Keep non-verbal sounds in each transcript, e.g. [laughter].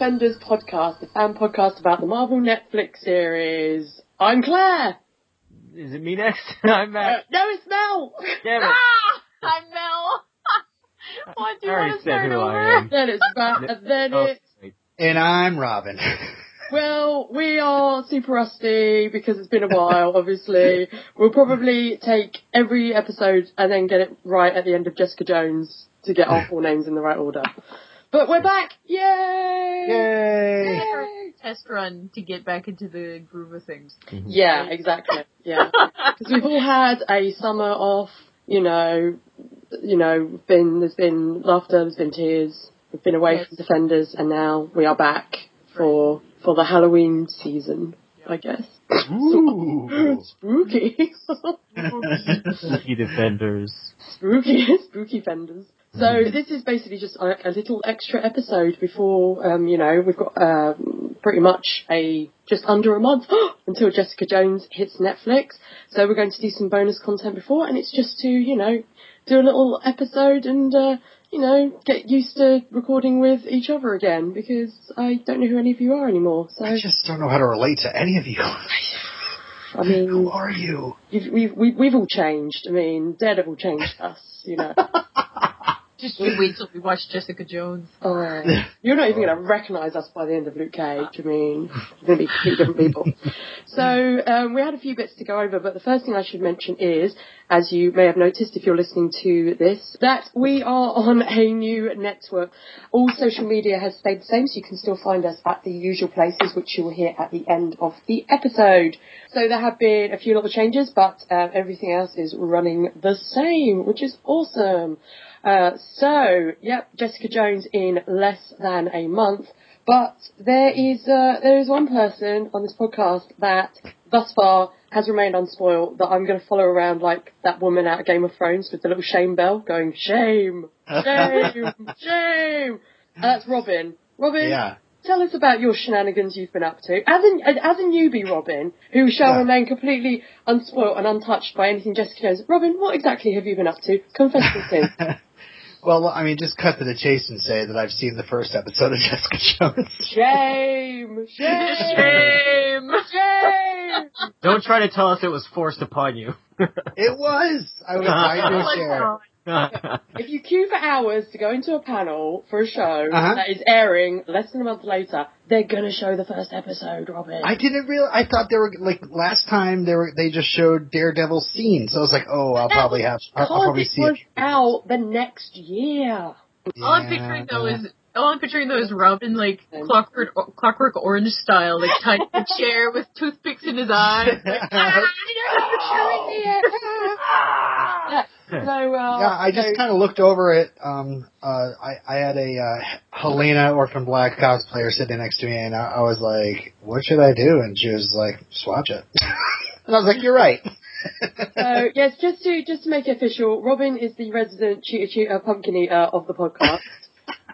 Offenders podcast, the fan podcast about the Marvel Netflix series. I'm Claire. Is it me next? [laughs] I'm Uh, no, it's Mel. Damn it. [laughs] Ah! I'm Mel. [laughs] Why do you want to start over? Then it's Matt, and then Oh, it's wait. And I'm Robin. well, we are super rusty because it's been a while. Obviously, we'll probably take every episode and then get it right at the end of Jessica Jones to get our full names in the right order. But we're back! Yay! Yay! Yay! Test run to get back into the groove of things. Mm-hmm. Yeah, exactly. Yeah, [laughs] because we've all had a summer off. You know, you know, been there's been laughter, there's been tears. We've been away Yes. from Defenders, and now we are back for for the Halloween season. I guess. Ooh. [laughs] Spooky, [laughs] Spooky Defenders. spooky, spooky fenders. So this is basically just a, a little extra episode before, um, you know, we've got um, pretty much a just under a month [gasps] until Jessica Jones hits Netflix. So we're going to do some bonus content before, and it's just to, you know, do a little episode and, uh, you know, get used to recording with each other again because I don't know who any of you are anymore. So I just don't know how to relate to any of you. I mean, Who are you? you've, we've we've we've all changed. I mean, Daredevil changed us, you know. [laughs] Just you wait till we watch Jessica Jones. Oh, you're not even going to recognise us by the end of Luke Cage. I mean, we're going to be completely different people. [laughs] So um, we had a few bits to go over, but the first thing I should mention is, as you may have noticed if you're listening to this, that we are on a new network. All social media has stayed the same, so you can still find us at the usual places, which you will hear at the end of the episode. So there have been a few little changes, but uh, everything else is running the same, which is awesome. Uh, so, yep, Jessica Jones in less than a month. But there is uh, there is one person on this podcast that thus far has remained unspoiled that I'm going to follow around like that woman out of Game of Thrones with the little shame bell going shame, shame, [laughs] shame. And that's Robin. Robin, Yeah. tell us about your shenanigans you've been up to. As a, as a newbie, Robin, who shall Yeah. remain completely unspoilt and untouched by anything Jessica Jones. Robin, what exactly have you been up to? Confess sins. [laughs] well, I mean, just cut to the chase and say that I've seen the first episode of [laughs] Jessica Jones. Shame! Shame! Shame. Shame! Don't try to tell us it was forced upon you. It was. I was [laughs] trying Oh to my share. God. If you queue for hours to go into a panel for a show Uh-huh. that is airing less than a month later, they're gonna show the first episode, Robin. I didn't real. I thought they were like last time they were. They just showed Daredevil scene, so I was like, oh, I'll probably have. I'll, I'll probably it see was it. out the next year. All I'm picturing though is all I'm picturing though is Robin like clockwork Clockwork Orange style, like tied in a chair with toothpicks in his eyes. Like, [laughs] ah, Yeah. So, uh, Yeah, I just [laughs] kind of looked over it. Um, uh, I, I had a uh, Helena Orphan Black cosplayer sitting next to me, and I, I was like, "What should I do?" And she was like, "Swatch it." [laughs] and I was like, "You're right." So yes, just to just to make it official, Robin is the resident cheater cheater pumpkin eater of the podcast,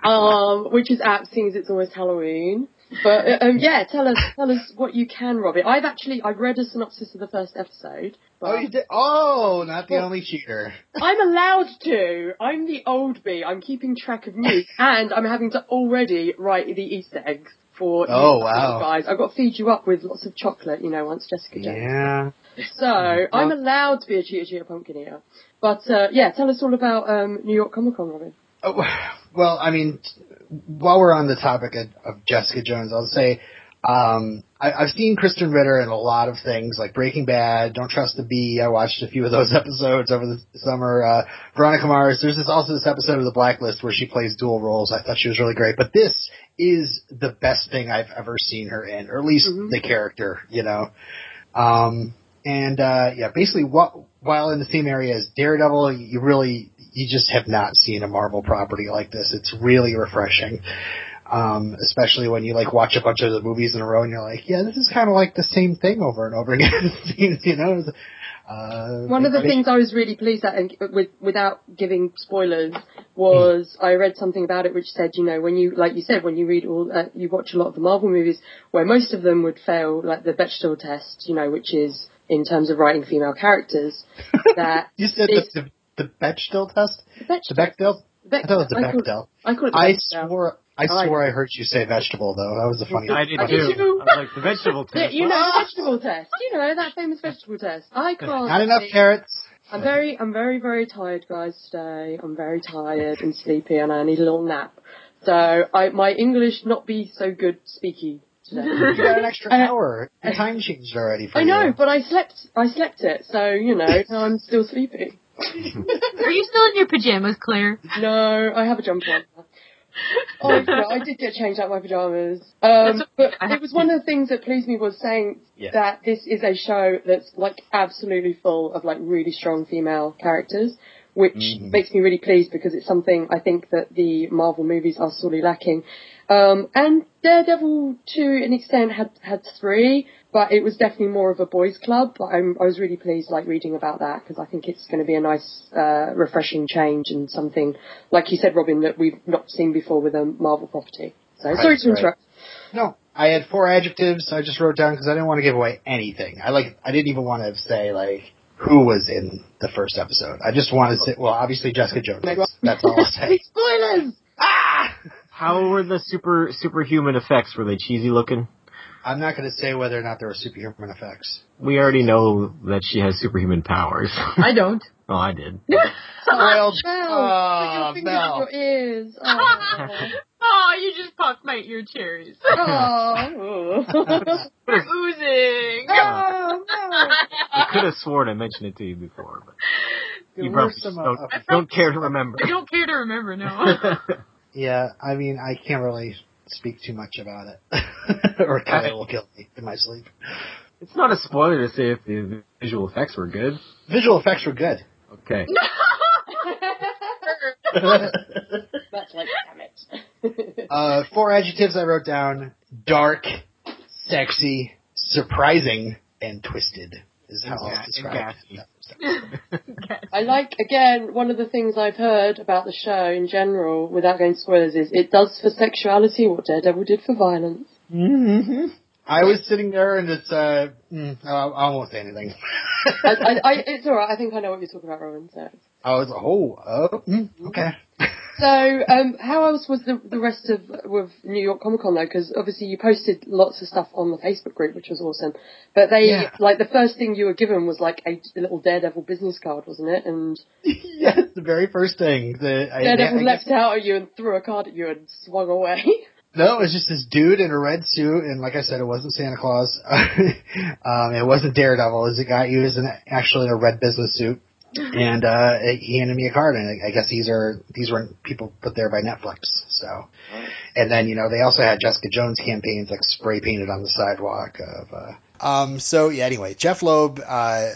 um, which is apt seeing as it's always Halloween. But uh, um, yeah, tell us tell us what you can, Robin. I've actually I've read a synopsis of the first episode. But oh, you did. Oh, not the Well- only cheater. I'm allowed to. I'm the old bee. I'm keeping track of news, and I'm having to already write the Easter eggs for Oh, you wow. guys. I've got to feed you up with lots of chocolate, you know, once Jessica Jones. Yeah. So I'm allowed to be a cheater cheater pumpkin eater. But uh, yeah, tell us all about um, New York Comic Con, Robin. Oh, well, I mean, while we're on the topic of, of Jessica Jones, I'll say um, I, I've seen Krysten Ritter in a lot of things like Breaking Bad, Don't Trust the Bee. I watched a few of those [laughs] episodes over the summer. Uh, Veronica Mars. There's this also this episode of The Blacklist where she plays dual roles. I thought she was really great. But this is the best thing I've ever seen her in, or at least Mhm. the character, you know. Um, and uh, yeah, basically, what, while in the same area as Daredevil, you really you just have not seen a Marvel property like this. It's really refreshing, um, especially when you like watch a bunch of the movies in a row and you're like, yeah, this is kind of like the same thing over and over again. [laughs] You know. Uh, One of the things I was really pleased at, and with, without giving spoilers, was I read something about it which said, you know, when you, like you said, when you read all, uh, you watch a lot of the Marvel movies, where most of them would fail, like the Bechdel test, you know, which is in terms of writing female characters, [laughs] that you said this- the, the the Bechdel test, the Bechdel, the Bechdel. Bec- I thought it was the I call- Bechdel. I call it the I swore I I- swore I heard you say vegetable though. That was a funny. I did I too. did. I was like the vegetable [laughs] test. you know the vegetable test. You know that famous vegetable test. I can't. Not enough sleep. carrots. I'm very, I'm very, very tired, guys. Today, I'm very tired and sleepy, and I need a little nap. So, I my English not be so good speaky today. You got an extra Uh, hour. The time changed already for I know, you. but I slept, I slept it. So you know, now I'm still sleepy. Are you still in your pajamas, Claire? No, I have a jumper on. Oh, [laughs] no, I did get changed out my pajamas. Um, but it was one of the things that pleased me was saying Yeah. that this is a show that's like absolutely full of like really strong female characters, which Mhm. makes me really pleased because it's something I think that the Marvel movies are sorely lacking. Um, and Daredevil to an extent had had three, but it was definitely more of a boys' club. But I'm, I was really pleased like reading about that because I think it's going to be a nice, uh, refreshing change and something like you said, Robin, that we've not seen before with a Marvel property. So Right, sorry to right. interrupt. No, I had four adjectives. I just wrote down because I didn't want to give away anything. I like. I didn't even want to say like who was in the first episode. I just wanted to say. Well, obviously Jessica Jones. That's all I'll say. [laughs] Spoilers. How were the super superhuman effects? Were they cheesy looking? I'm not going to say whether or not there were superhuman effects. We already know that she has superhuman powers. I don't. [laughs] oh, I did. [laughs] Spoiled. [laughs] Mel, Oh, put your uh, fingers Mel. your ears. Oh. oh, you just popped my ear cherries. oh. They're oozing. oh, I could have sworn I mentioned it to you before, but There you probably don't, don't care to remember. I don't care to remember now. Yeah, I mean, I can't really speak too much about it, [laughs] or Kyle will kill me in my sleep. it's not a spoiler to say if the visual effects were good. Visual effects were good. Okay. [laughs] That's like, damn it. [laughs] uh, four adjectives I wrote down: dark, sexy, surprising, and twisted. Is how And I'll describe it. I like, again, one of the things I've heard about the show in general, without going to spoilers, is it does for sexuality what Daredevil did for violence. mhm I was sitting there and it's uh, mm, I I won't say anything. I, I, I, it's alright, I think I know what you're talking about, Rowan. So, I was oh oh mm, okay. So um, how else was the, the rest of with New York Comic Con though? Because obviously you posted lots of stuff on the Facebook group, which was awesome. But they, Yeah. like, the first thing you were given was like a, little Daredevil business card, wasn't it? And [laughs] yes, the very first thing. The I, Daredevil I left guess- out at you and threw a card at you and swung away. [laughs] No, it was just this dude in a red suit, and like I said, it wasn't Santa Claus. [laughs] um, it wasn't Daredevil. It was a guy who was actually in a red business suit, and uh, he handed me a card, and I guess these are these were people put there by Netflix. So, and then you know they also had Jessica Jones campaigns like spray painted on the sidewalk of. Uh, um. So yeah. Anyway, Jeff Loeb uh,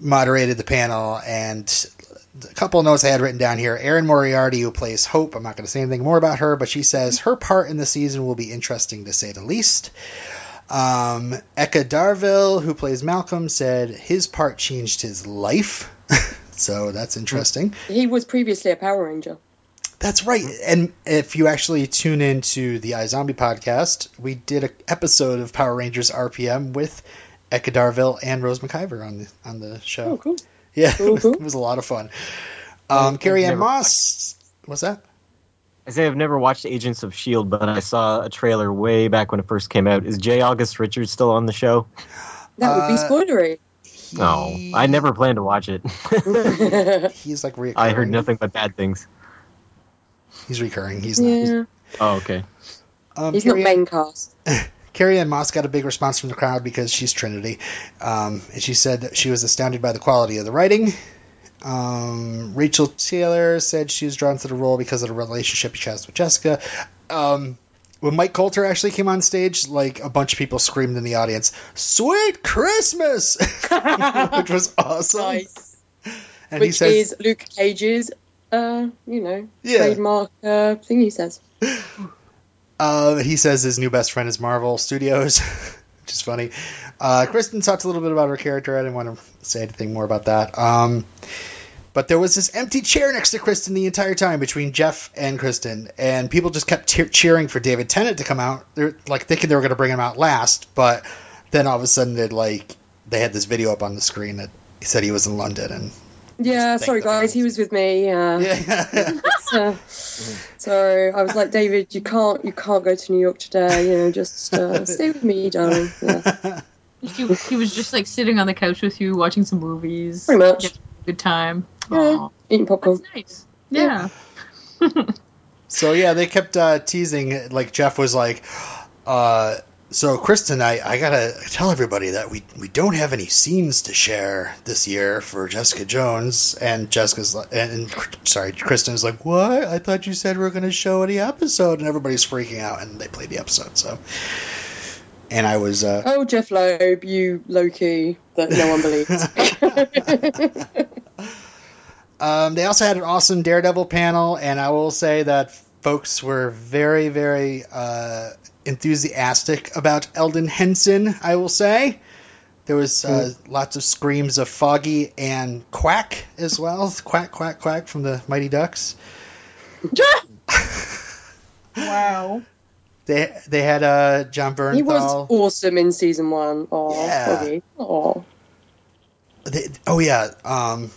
moderated the panel, and a couple of notes I had written down here. Erin Moriarty, who plays Hope, I'm not going to say anything more about her, but she says her part in the season will be interesting to say the least. Um, Eka Darville, who plays Malcolm, said his part changed his life. [laughs] so that's interesting. he was previously a Power Ranger. That's right. And if you actually tune into the iZombie podcast, we did an episode of Power Rangers RPM with Eka Darville and Rose McIver on the on the show. Oh, cool. Yeah, it was, Mhm. it was a lot of fun. Um, Carrie Ann Moss. What's that? I say I've never watched Agents of Shield, but I saw a trailer way back when it first came out. Is J. August Richards still on the show? [laughs] That would be Uh, spoilery. No, He- I never plan to watch it. [laughs] He's like reoccurring. [laughs] I heard nothing but bad things. He's recurring. He's not. yeah, Oh, okay. Um, he's not Carrie, Ann, main cast. Carrie Ann Moss got a big response from the crowd because she's Trinity, um, and she said that she was astounded by the quality of the writing. Um, Rachel Taylor said she was drawn to the role because of the relationship she has with Jessica. Um, when Mike Colter actually came on stage, like a bunch of people screamed in the audience, "Sweet Christmas!" [laughs] which was awesome. Nice. And he Which says, is Luke Cage's, uh, you know, Yeah. trademark uh, thing he says. Uh, [laughs] he says his new best friend is Marvel Studios, [laughs] which is funny. Uh, Krysten talked a little bit about her character. I didn't want to say anything more about that. Um, but there was this empty chair next to Krysten the entire time between Jeff and Krysten, and people just kept te- cheering for David Tennant to come out. They're like thinking they were going to bring him out last, but then all of a sudden they like they had this video up on the screen that said he was in London, and Yeah, sorry guys, he was with me. Uh, Yeah. uh, [laughs] so I was like, David, you can't, you can't go to New York today. You know, just uh, stay with me, darling. Yeah, [laughs] He, he was just like sitting on the couch with you, watching some movies. pretty much. A good time. Yeah. Aw, Eating popcorn. that's nice. Yeah. [laughs] So yeah, they kept uh, teasing. Like Jeff was like, uh, "So Krysten, I, I gotta tell everybody that we we don't have any scenes to share this year for Jessica Jones." And Jessica's and, and sorry, Krysten's like, "What? I thought you said we were gonna show the episode." And everybody's freaking out, and they played the episode. So, and I was, uh, Oh, Jeff Loeb, you Loki that no one believes. [laughs] [laughs] Um, they also had an awesome Daredevil panel, and I will say that folks were very, very uh, enthusiastic about Elden Henson. I will say there was uh, lots of screams of Foggy and Quack as well. Quack, quack, quack from the Mighty Ducks. [laughs] Wow. They they had uh, Jon Bernthal. he was awesome in season one. Oh, Yeah. Foggy. Oh, They- oh yeah. Um,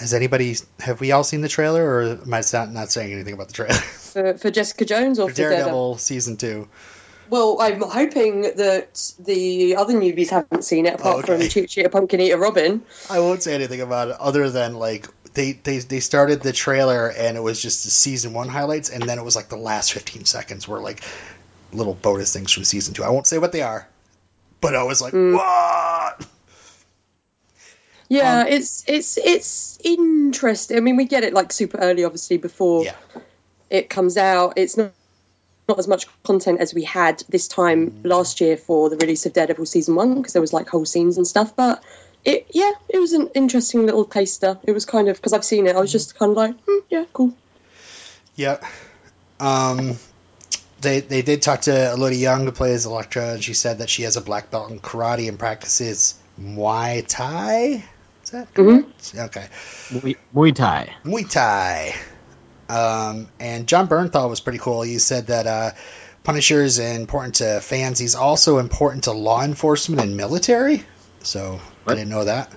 has anybody have we all seen the trailer, or am I not, not saying anything about the trailer? [laughs] for for Jessica Jones or For for Daredevil? Daredevil season two. Well, I'm hoping that the other newbies haven't seen it apart Oh, okay. from Cheetah Pumpkin Eater Robin. I won't say anything about it other than like they, they they started the trailer and it was just the season one highlights and then it was like the last 15 seconds were like little bonus things from season two. I won't say what they are, but I was like, Mm. what? Yeah, Um, it's it's it's interesting. I mean, we get it like super early, obviously, before Yeah. it comes out. It's not not as much content as we had this time Mm. last year for the release of Daredevil season one because there was like whole scenes and stuff. But it, yeah, it was an interesting little taster. It was kind of because I've seen it. I was just kind of like, hmm, yeah, cool. Yeah. Um, they they did talk to Elodie Yung who plays Elektra and she said that she has a black belt in karate and practices Muay Thai. Is that Mhm. Okay. Muay, Muay Thai. Muay Thai. Um, and Jon Bernthal was pretty cool. He said that uh, Punisher is important to fans. He's also important to law enforcement and military. So What? I didn't know that.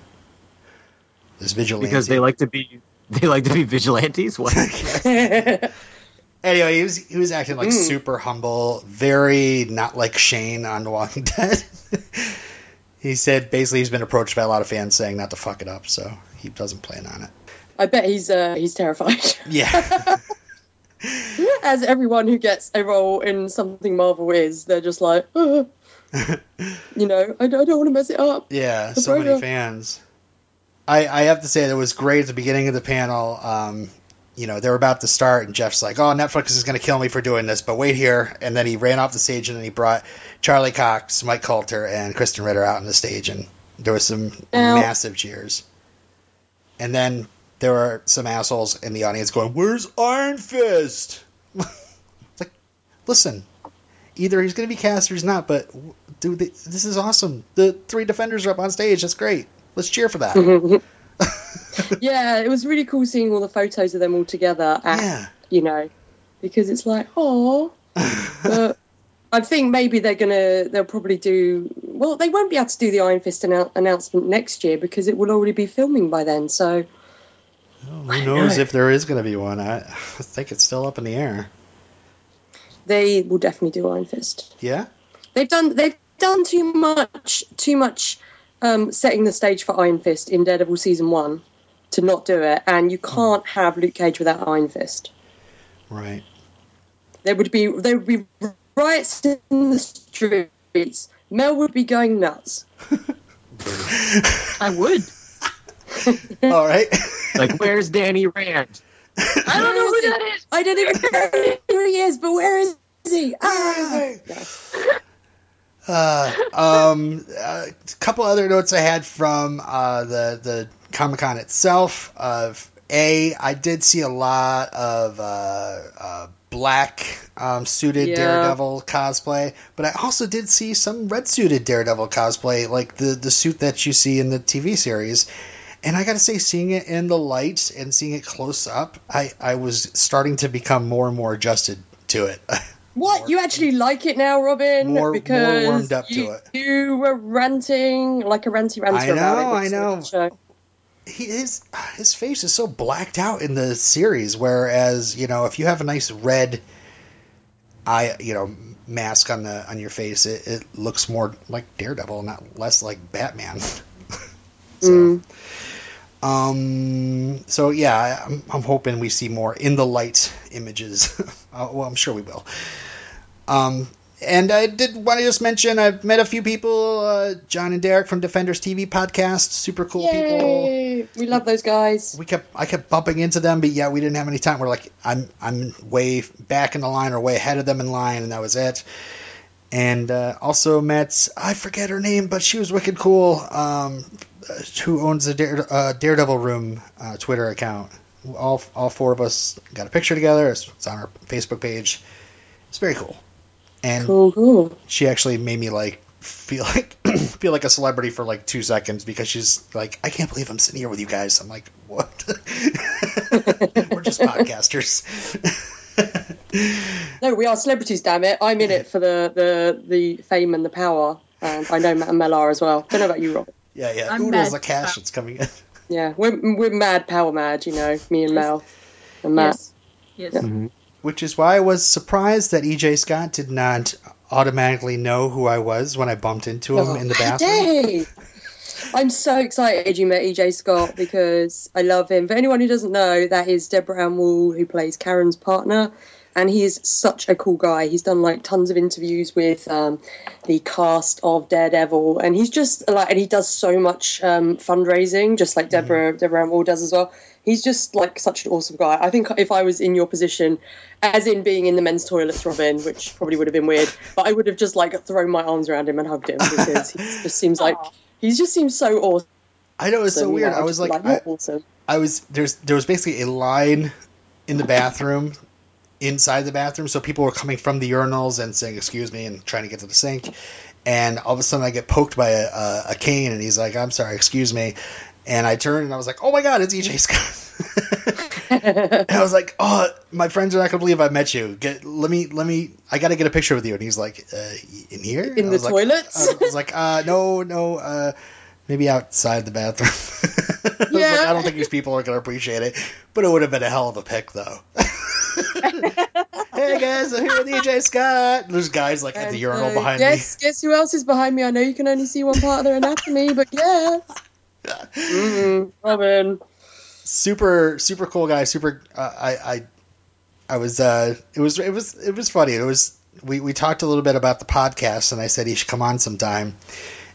This vigilante. Because they like to be they like to be vigilantes. What? [laughs] [laughs] Anyway, he was he was acting like Mm. super humble, very not like Shane on The Walking Dead. [laughs] he said basically he's been approached by a lot of fans saying not to fuck it up, so he doesn't plan on it. I bet he's uh, he's terrified. [laughs] [laughs] Yeah. As everyone who gets a role in something Marvel is, they're just like, "Uh, [laughs] you know, I don't, I don't want to mess it up. Yeah, The so many fans. I, I have to say that it was great at the beginning of the panel. Um, you know, they're about to start, and Jeff's like, "Oh, Netflix is going to kill me for doing this, but wait here." And then he ran off the stage, and then he brought Charlie Cox, Mike Colter, and Krysten Ritter out on the stage, and there was some Ow. massive cheers. And then there were some assholes in the audience going, "Where's Iron Fist?" it's [laughs] like, listen, either he's going to be cast or he's not. But dude, this is awesome. The three defenders are up on stage. That's great. Let's cheer for that. [laughs] yeah, it was really cool seeing all the photos of them all together. At, yeah. You know, because it's like, oh, [laughs] but I think maybe they're gonna they'll probably do well. They won't be able to do the Iron Fist annou- announcement next year because it will already be filming by then. So oh, Who knows if there is going to be one? I, I think it's still up in the air. they will definitely do Iron Fist. Yeah. They've done they've done too much too much um, setting the stage for Iron Fist in Daredevil season one to not do it, and you can't have Luke Cage without Iron Fist. Right. There would be there would be riots in the streets. Mel would be going nuts. I would. [laughs] All right. like, where's Danny Rand? I don't know who that is. I don't even know who he is, but where is he? Ah! Uh, um, a couple other notes I had from uh, the the Comic Con itself. Of a, I did see a lot of uh, uh, black um, suited Yeah. Daredevil cosplay, but I also did see some red suited Daredevil cosplay, like the the suit that you see in the TV series. And I got to say, seeing it in the lights and seeing it close up, I, I was starting to become more and more adjusted to it. [laughs] What you actually like it now, Robin? More- more because warmed up to you, it. You were ranting like a ranty ranter I about it. know, I know. he, his his face is so blacked out in the series. Whereas you know, if you have a nice red eye, you know, mask on the on your face, it, it looks more like Daredevil, not less like Batman. [laughs] so, Mm. Um, so yeah, I'm, I'm hoping we see more in the light images. [laughs] uh, well, I'm sure we will. Um, and I did want to just mention I've met a few people, uh, John and Derek from Defenders TV podcast, super cool people We love those guys. we kept I kept bumping into them, but yeah, we didn't have any time. We're like, I'm I'm way back in the line or way ahead of them in line, and that was it. And uh, also met I forget her name, but she was wicked cool. Um, who owns the Dare, uh, Daredevil Room uh, Twitter account? All all four of us got a picture together. It's, it's on our Facebook page. It's very cool. And Cool, cool. she actually made me like feel like [coughs] feel like a celebrity for like two seconds because she's like, I can't believe I'm sitting here with you guys. I'm like, what? [laughs] We're just [laughs] podcasters. [laughs] [laughs] No, we are celebrities, damn it. I'm in it for the, the, the fame and the power. And I know Matt and Mel are as well. Don't know about you, Robert. yeah, yeah. I'm Oodles of cash that's coming in. [laughs] Yeah, we're, we're mad, power mad, you know, me and Mel and Matt. Yes. Yes. Mhm. Which is why I was surprised that EJ Scott did not automatically know who I was when I bumped into him Oh, in the bathroom. Yay! I'm so excited you met EJ Scott because I love him. For anyone who doesn't know, that is Deborah Ann Woll who plays Karen's partner, and he is such a cool guy. He's done like tons of interviews with um, the cast of Daredevil, and he's just like, and he does so much um, fundraising, just like Deborah Deborah Ann Woll does as well. He's just like such an awesome guy. I think if I was in your position, as in being in the men's toilets, Robin, which probably would have been weird, but I would have just like thrown my arms around him and hugged him because he [laughs] just seems like. He just seems so awesome. I know it's so weird. I was like, you're I, awesome. I was there's there was basically a line in the bathroom inside the bathroom so people were coming from the urinals and saying excuse me and trying to get to the sink and all of a sudden I get poked by a, a, a cane and he's like I'm sorry excuse me and I turned and I was like oh my god it's EJ [laughs] Scott [laughs] and I was like oh my friends are not gonna believe I met you get let me let me I gotta get a picture with you and he's like uh, in here In the like- toilets? I was like uh no no uh maybe outside the bathroom [laughs] I was like, Yeah. I don't think these people are going to appreciate it, but it would have been a hell of a pick, though. hey guys, I'm here with EJ Scott. There's guys like at the urinal uh, behind guess, Guess who else is behind me? I know you can only see one part of their anatomy, but yeah. Mm, Robin. super, super cool guy. Super. Uh, I, I, I was. Uh, it was. It was. It was funny. It was. We we talked a little bit about the podcast, and I said he should come on sometime.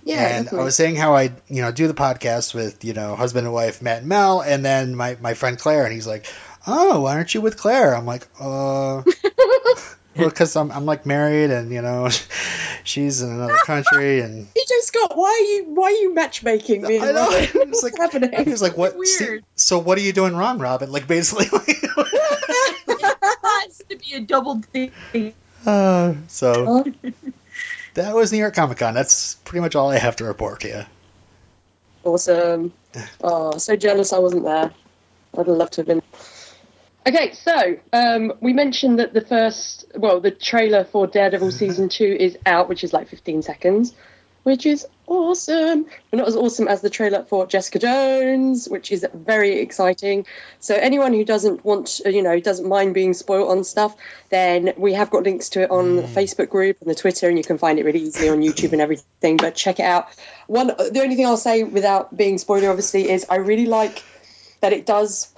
Yeah, and definitely. I was saying how I, you know, do the podcast with, you know, husband and wife Matt and Mel, and then my my friend Claire, and he's like, "Oh, why aren't you with Claire?" I'm like, "Uh, [laughs] well, because I'm I'm like married, and you know, [laughs] she's in another country, and [laughs] Scott, why are you why are you matchmaking me? I know. Robin? It's What's like- happening? he was like, "What? Weird. see- so what are you doing wrong, Robin?" Like basically, [laughs] has to be a double date. uh, so that was New York Comic Con. That's pretty much all I have to report to you. awesome. Oh, so jealous I wasn't there. I'd have loved to have been. Okay, so um, we mentioned that the first, well, the trailer for Daredevil [laughs] season two is out, which is like 15 seconds, which is awesome. But not as awesome as the trailer for Jessica Jones, which is very exciting. So anyone who doesn't want, uh, you know, doesn't mind being spoiled on stuff, then we have got links to it on the mm. Facebook group and the Twitter, and you can find it really easily on YouTube and everything. But check it out. One, the only thing I'll say without being spoiler, obviously, is I really like that it does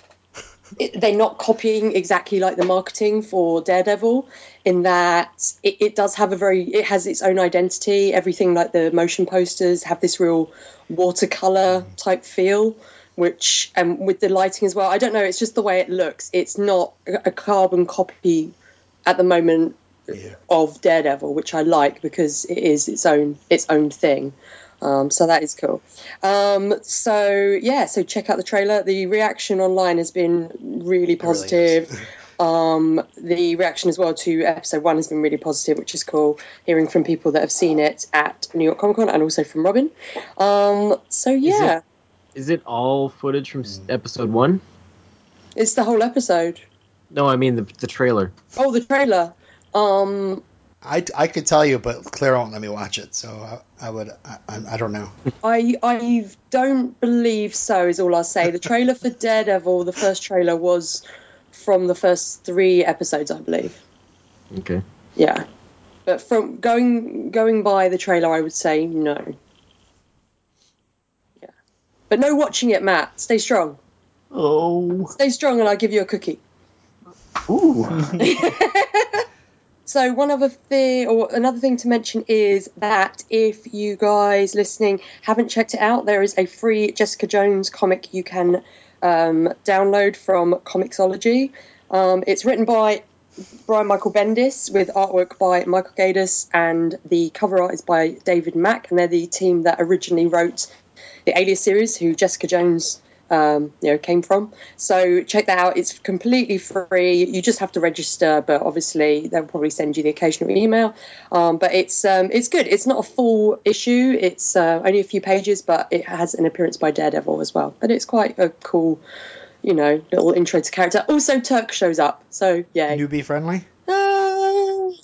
it, they're not copying exactly like the marketing for Daredevil in that it, it does have a very it has its own identity. Everything like the motion posters have this real watercolor type feel which and with the lighting as well. I don't know it's just the way it looks. It's not a a carbon copy at the moment Yeah. of Daredevil which I like because it is its own its own thing um, so that is cool. Um, so yeah, so check out the trailer. The reaction online has been really positive. [laughs] um, the reaction as well to episode one has been really positive, which is cool. Hearing from people that have seen it at New York Comic Con and also from Robin. Um, so yeah, Is it all footage from episode one? it's the whole episode. No, I mean the, the trailer. Oh, the trailer. Um, I, I could tell you, but Claire won't let me watch it, so I, I would I, I I don't know. I I don't believe so. Is all I'll say. The trailer for Daredevil, the first trailer was from the first three episodes, I believe. Okay. Yeah, but from going going by the trailer, I would say no. Yeah, but no watching it, Matt. Stay strong. Oh. Stay strong, and I'll give you a cookie. Ooh. [laughs] So one other thing, or another thing to mention is that if you guys listening haven't checked it out, there is a free Jessica Jones comic you can um, download from Comixology. Um, it's written by Brian Michael Bendis with artwork by Michael Gaydos, and the cover art is by David Mack, and they're the team that originally wrote the Alias series, who Jessica Jones um, you know came from. So check that out. It's completely free. You just have to register, but obviously they'll probably send you the occasional email. Um, but it's um, it's good. It's not a full issue. It's uh, only a few pages, but it has an appearance by Daredevil as well. But it's quite a cool, you know, little intro to character. Also, Turk shows up. So yeah. Newbie friendly. Uh,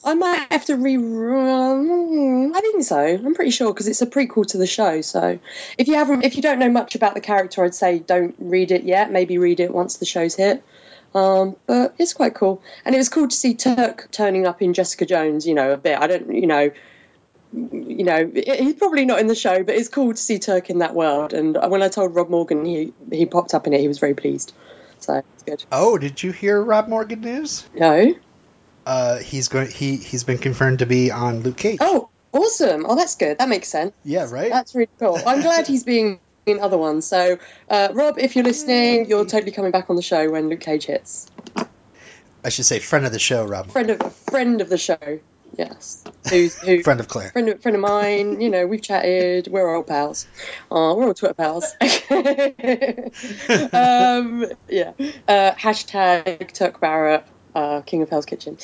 I might have to rerun. I think so. I'm pretty sure because it's a prequel to the show. So if you haven't, if you don't know much about the character, I'd say don't read it yet. Maybe read it once the show's hit. Um, but it's quite cool, and it was cool to see Turk turning up in Jessica Jones. You know, a bit. I don't, you know, you know, he's probably not in the show, but it's cool to see Turk in that world. And when I told Rob Morgan he he popped up in it, he was very pleased. So it's good. Oh, did you hear Rob Morgan news? No. Uh, he's going. He he's been confirmed to be on Luke Cage. Oh, awesome! Oh, that's good. That makes sense. yeah, right. That's really cool. I'm glad he's being in other ones. So, uh, Rob, if you're listening, you're totally coming back on the show when Luke Cage hits. I should say friend of the show, Rob. Friend of friend of the show. Yes. Who's who? [laughs] Friend of Claire. Friend of, friend of mine, you know, we've chatted, we're all pals. Uh, we're all Twitter pals. [laughs] um, yeah. Uh, hashtag Turk Barrett, uh, King of Hell's Kitchen.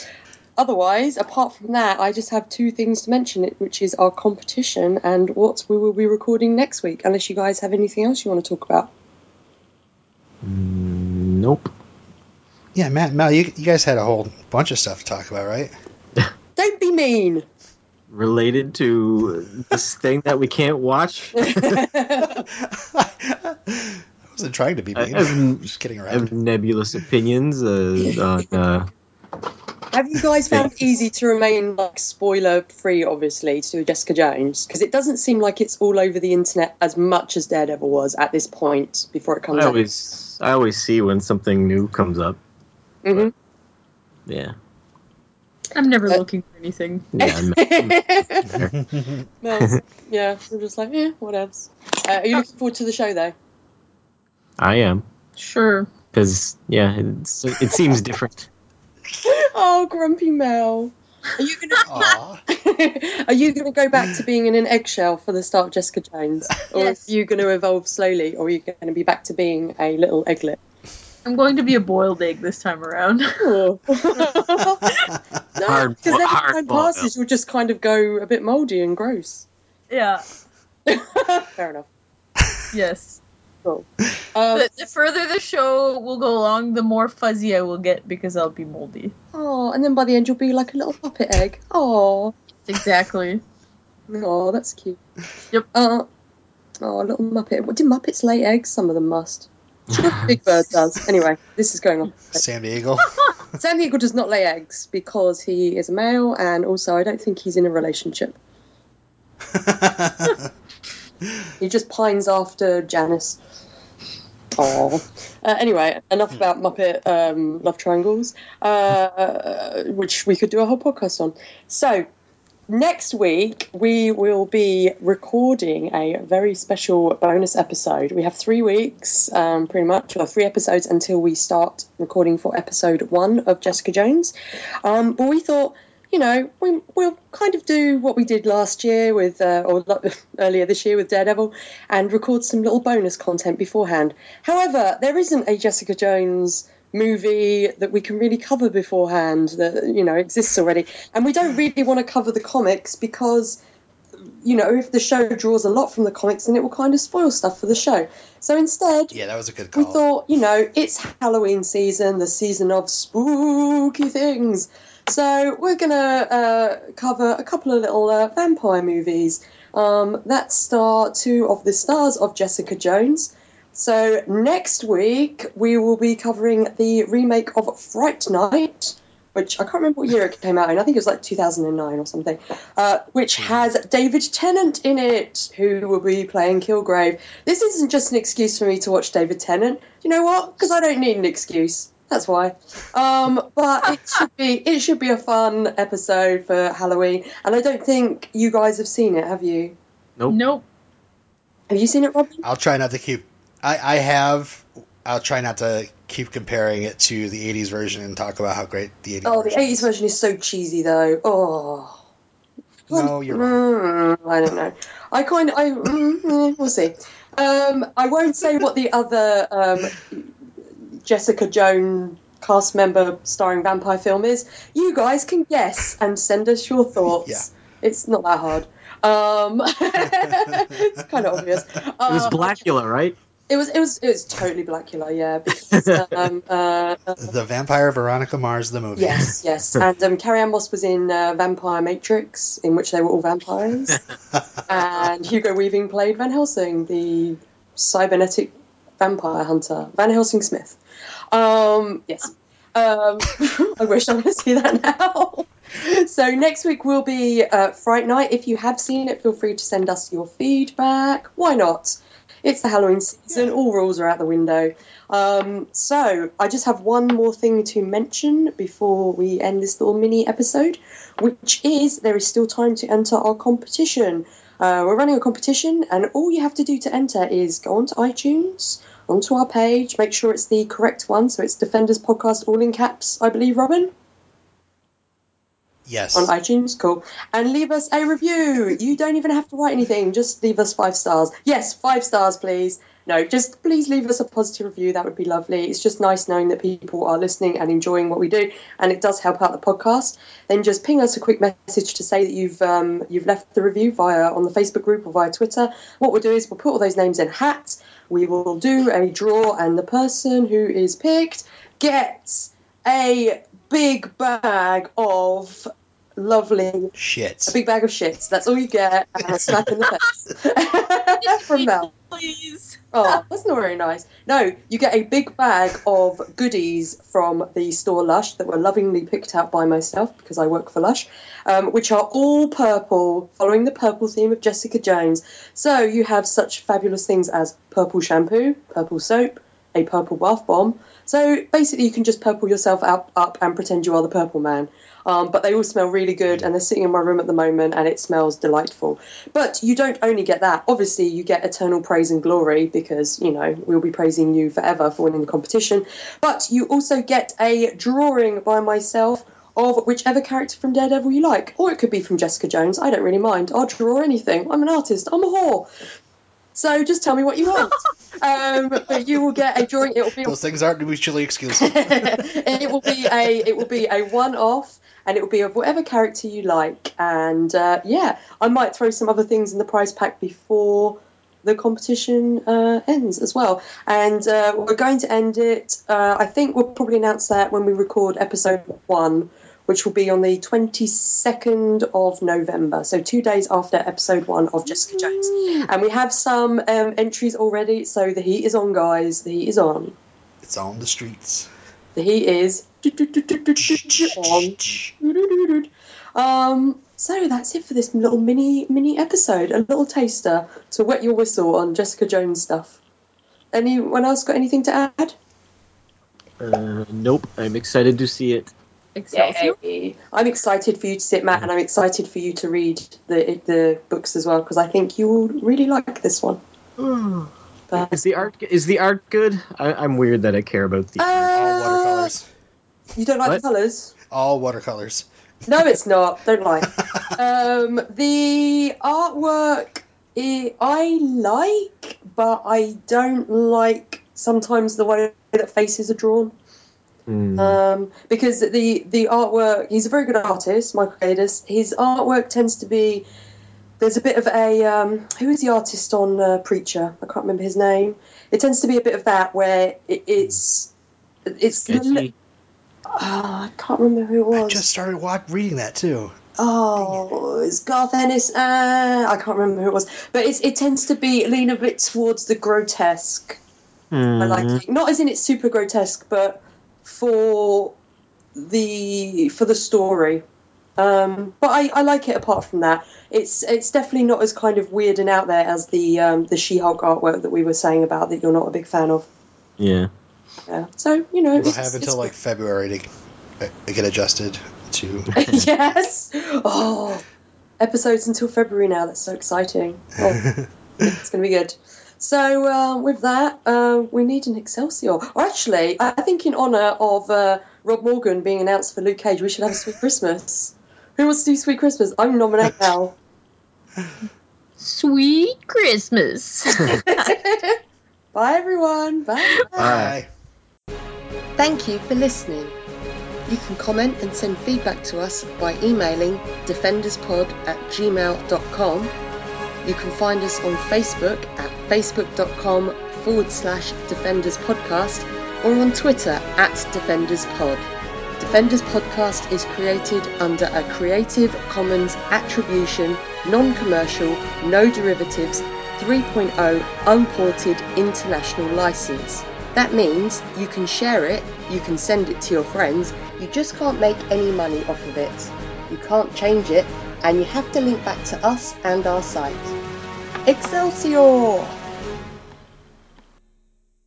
Otherwise, apart from that, I just have two things to mention, which is our competition and what we will be recording next week, unless you guys have anything else you want to talk about. Mm, Nope. Yeah, Matt, Mel, you, you guys had a whole bunch of stuff to talk about, right? [laughs] Don't be mean! Related to this thing that we can't watch. [laughs] [laughs] I wasn't trying to be I mean. have, Just kidding around. I have nebulous opinions uh, [laughs] on. Uh, Have you guys found it easy to remain like spoiler free, obviously, to Jessica Jones? Because it doesn't seem like it's all over the internet as much as Daredevil was at this point before it comes I out. always, I always see when something new comes up. hmm Yeah, I'm never Uh, looking for anything. yeah. I'm- [laughs] Well, yeah, we're just like, yeah, what else? Uh, are you looking forward to the show though? I am Sure. because yeah, it's, it seems different. [laughs] Oh, grumpy Mel. Are you gonna [laughs] [laughs] Are you gonna go back to being in an eggshell for the start of Jessica Jones, or Yes. are you going to evolve slowly, or are you going to be back to being a little egglet? I'm going to be a boiled egg this time around. No, Hard- because then hard time boiled. passes, you'll just kind of go a bit mouldy and gross. yeah. Fair enough. Yes. Cool. Um, The, the further the show will go along, the more fuzzy I will get because I'll be moldy. oh, and then by the end you'll be like a little puppet egg. Oh, Exactly. oh, that's cute. Yep. Uh, oh, a little muppet. What do muppets lay eggs? Some of them must. Big Bird [laughs] does. Anyway, this is going on. Sam Diego. Sam the Eagle does not lay eggs because he is a male, and also I don't think he's in a relationship. [laughs] He just pines after Janice. Oh. Uh, anyway, enough about Muppet um, love triangles, uh, which we could do a whole podcast on. So, next week we will be recording a very special bonus episode. We have three weeks, um, pretty much, or three episodes until we start recording for episode one of Jessica Jones. Um, but we thought, you know, we, we'll kind of do what we did last year with, uh, or [laughs] earlier this year with Daredevil, and record some little bonus content beforehand. However, there isn't a Jessica Jones movie that we can really cover beforehand that you know exists already, and we don't really want to cover the comics because you know, if the show draws a lot from the comics, then it will kind of spoil stuff for the show. So instead, Yeah, that was a good we thought, you know, it's Halloween season, the season of spooky things. So we're gonna uh, cover a couple of little uh, vampire movies um, that star two of the stars of Jessica Jones. So next week we will be covering the remake of Fright Night, which I can't remember what year it came out in. I think it was like 2009 or something. Uh, which has David Tennant in it, who will be playing Kilgrave. This isn't just an excuse for me to watch David Tennant. You know what? Because I don't need an excuse. That's why. Um, but it should be it should be a fun episode for Halloween. And I don't think you guys have seen it, have you? Nope. Nope. Have you seen it, Robin? I'll try not to keep. I, I have. I'll try not to keep comparing it to the '80s version and talk about how great the '80s. Oh, the version 80s is. version is so cheesy, though. Oh. No, you're wrong. Mm, I don't know. I kind of, I, mm, mm, we'll see. Um, I won't say what the other um, Jessica Jones cast member starring vampire film is. You guys can guess and send us your thoughts. Yeah. It's not that hard. Um, [laughs] it's kind of obvious. It was Uh, Blacula, right? It was. It was. It was totally Blacula. Yeah. [laughs] Because um, uh, The Vampire Veronica Mars, the movie. Yes, yes. [laughs] And um, Carrie Ann Moss was in uh, Vampire Matrix, in which they were all vampires. and Hugo Weaving played Van Helsing, the cybernetic vampire hunter. Van Helsing Smith. Um, yes. Um, [laughs] I wish I could see that now. [laughs] so next week will be uh, Fright Night. If you have seen it, feel free to send us your feedback. Why not? It's the Halloween season. All rules are out the window. Um, so I just have one more thing to mention before we end this little mini episode, which is there is still time to enter our competition. Uh, we're running a competition, and all you have to do to enter is go onto iTunes, onto our page, make sure it's the correct one. So it's Defenders Podcast, all in caps, I believe, Robin Yes. on iTunes. Cool. And leave us a review. You don't even have to write anything. Just leave us five stars. Yes, five stars, please. No, just please leave us a positive review. That would be lovely. It's just nice knowing that people are listening and enjoying what we do, and it does help out the podcast. Then just ping us a quick message to say that you've um, you've left the review via on the Facebook group or via Twitter. What we'll do is we'll put all those names in hats. We will do a draw, and the person who is picked gets a big bag of lovely Shit. a big bag of shits. That's all you get, and a smack in the face [laughs] from Mel. Please. Oh, that's not very nice. No, you get a big bag of goodies from the store Lush that were lovingly picked out by myself because I work for Lush, um, which are all purple, following the purple theme of Jessica Jones. So you have such fabulous things as purple shampoo, purple soap, a purple bath bomb. So basically, you can just purple yourself up, up and pretend you are the purple man. Um, but they all smell really good, and they're sitting in my room at the moment, and it smells delightful. But you don't only get that. Obviously, you get eternal praise and glory because you know we'll be praising you forever for winning the competition. But you also get a drawing by myself of whichever character from Daredevil you like, or it could be from Jessica Jones. I don't really mind. I'll draw anything. I'm an artist. I'm a whore. So just tell me what you want. [laughs] um, but you will get a drawing. It will be Those things aren't mutually exclusive. [laughs] it will be a it will be a one off and it will be of whatever character you like and uh, yeah i might throw some other things in the prize pack before the competition uh, ends as well and uh, we're going to end it uh, i think we'll probably announce that when we record episode one which will be on the 22nd of november so two days after episode one of jessica jones and we have some um, entries already so the heat is on guys the heat is on It's on the streets. the heat is on. Um, so that's it for this little mini mini episode, a little taster to wet your whistle on Jessica Jones stuff. Anyone else got anything to add? Uh, nope. I'm excited to see it. Excelsior. Yay. I'm excited for you to sit, Matt, and I'm excited for you to read the the books as well because I think you will really like this one. But, Is the art is the art good? I, I'm weird that I care about the. art. All uh, watercolors. you don't like What? the colours? All watercolors. No, it's not. Don't lie. [laughs] um, the artwork I, I like, but I don't like sometimes the way that faces are drawn. Hmm. Um, because the the artwork, he's a very good artist, Michael Gaydos. His artwork tends to be there's a bit of a um, who is the artist on uh, Preacher? I can't remember his name. It tends to be a bit of that where it, it's it's Sketchy. Oh, I can't remember who it was. I just started reading that too. Oh, it's Garth Ennis. Uh, I can't remember who it was, but it tends to be lean a bit towards the grotesque. I like Mhm. it. Not as in it's super grotesque, but for the for the story. Um, but I, I like it. Apart from that, it's it's definitely not as kind of weird and out there as the um, the She-Hulk artwork that we were saying about that you're not a big fan of. Yeah. Yeah. So you know, We'll have until like February to uh, get adjusted to. [laughs] yes. Oh, episodes until February now. That's so exciting. Oh, [laughs] it's going to be good. So uh, with that, uh, we need an Excelsior. Or actually, I think in honour of uh, Rob Morgan being announced for Luke Cage, we should have a Sweet Christmas. Who wants to do Sweet Christmas? I'm nominating now. Sweet Christmas. [laughs] Bye everyone. Bye. Bye. Thank you for listening. You can comment and send feedback to us by emailing defenderspod at gmail.com. You can find us on Facebook at facebook.com forward slash defenders podcast or on Twitter at defenders pod. Defenders Podcast is created under a Creative Commons Attribution, Non Commercial, No Derivatives 3.0 Unported International License. That means you can share it, you can send it to your friends, you just can't make any money off of it. You can't change it, and you have to link back to us and our site. Excelsior!